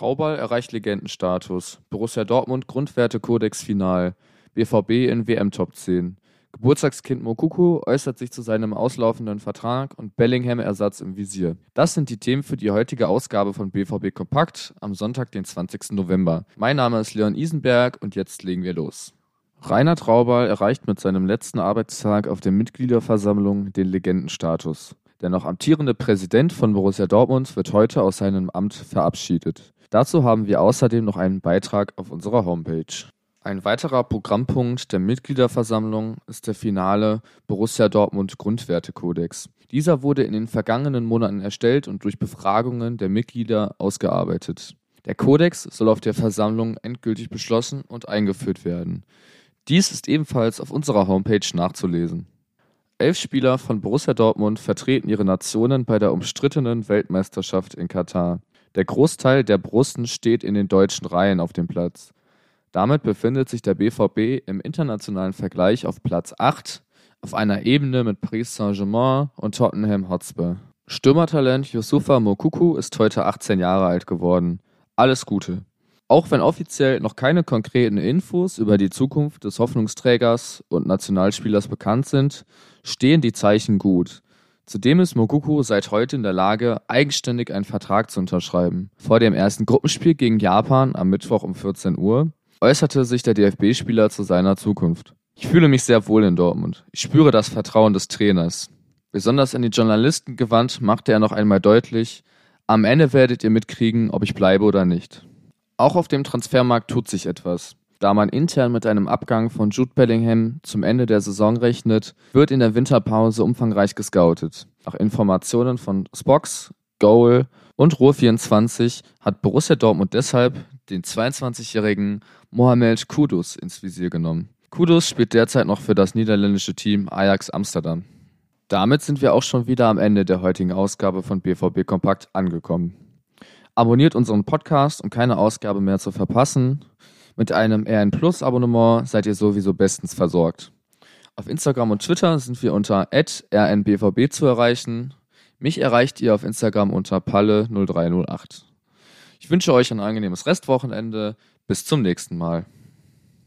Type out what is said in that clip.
Raubal erreicht Legendenstatus. Borussia Dortmund Grundwertekodex final. BVB in WM Top 10. Geburtstagskind Mokuku äußert sich zu seinem auslaufenden Vertrag und Bellingham-Ersatz im Visier. Das sind die Themen für die heutige Ausgabe von BVB Kompakt am Sonntag, den 20. November. Mein Name ist Leon Isenberg und jetzt legen wir los. Rainer Traubal erreicht mit seinem letzten Arbeitstag auf der Mitgliederversammlung den Legendenstatus. Der noch amtierende Präsident von Borussia Dortmund wird heute aus seinem Amt verabschiedet. Dazu haben wir außerdem noch einen Beitrag auf unserer Homepage. Ein weiterer Programmpunkt der Mitgliederversammlung ist der finale Borussia Dortmund Grundwertekodex. Dieser wurde in den vergangenen Monaten erstellt und durch Befragungen der Mitglieder ausgearbeitet. Der Kodex soll auf der Versammlung endgültig beschlossen und eingeführt werden. Dies ist ebenfalls auf unserer Homepage nachzulesen. Elf Spieler von Borussia Dortmund vertreten ihre Nationen bei der umstrittenen Weltmeisterschaft in Katar. Der Großteil der Brusten steht in den deutschen Reihen auf dem Platz. Damit befindet sich der BVB im internationalen Vergleich auf Platz 8 auf einer Ebene mit Paris Saint-Germain und Tottenham Hotspur. Stürmertalent Yusufa Mokuku ist heute 18 Jahre alt geworden. Alles Gute. Auch wenn offiziell noch keine konkreten Infos über die Zukunft des Hoffnungsträgers und Nationalspielers bekannt sind, stehen die Zeichen gut. Zudem ist Mokuku seit heute in der Lage, eigenständig einen Vertrag zu unterschreiben. Vor dem ersten Gruppenspiel gegen Japan am Mittwoch um 14 Uhr äußerte sich der DFB-Spieler zu seiner Zukunft. Ich fühle mich sehr wohl in Dortmund. Ich spüre das Vertrauen des Trainers. Besonders an die Journalisten gewandt machte er noch einmal deutlich, am Ende werdet ihr mitkriegen, ob ich bleibe oder nicht. Auch auf dem Transfermarkt tut sich etwas. Da man intern mit einem Abgang von Jude Bellingham zum Ende der Saison rechnet, wird in der Winterpause umfangreich gescoutet. Nach Informationen von Spox, Goal und Ruhr24 hat Borussia Dortmund deshalb den 22-jährigen Mohamed Kudus ins Visier genommen. Kudus spielt derzeit noch für das niederländische Team Ajax Amsterdam. Damit sind wir auch schon wieder am Ende der heutigen Ausgabe von BVB Kompakt angekommen. Abonniert unseren Podcast, um keine Ausgabe mehr zu verpassen. Mit einem RN Plus Abonnement seid ihr sowieso bestens versorgt. Auf Instagram und Twitter sind wir unter rnbvb zu erreichen. Mich erreicht ihr auf Instagram unter palle0308. Ich wünsche euch ein angenehmes Restwochenende. Bis zum nächsten Mal.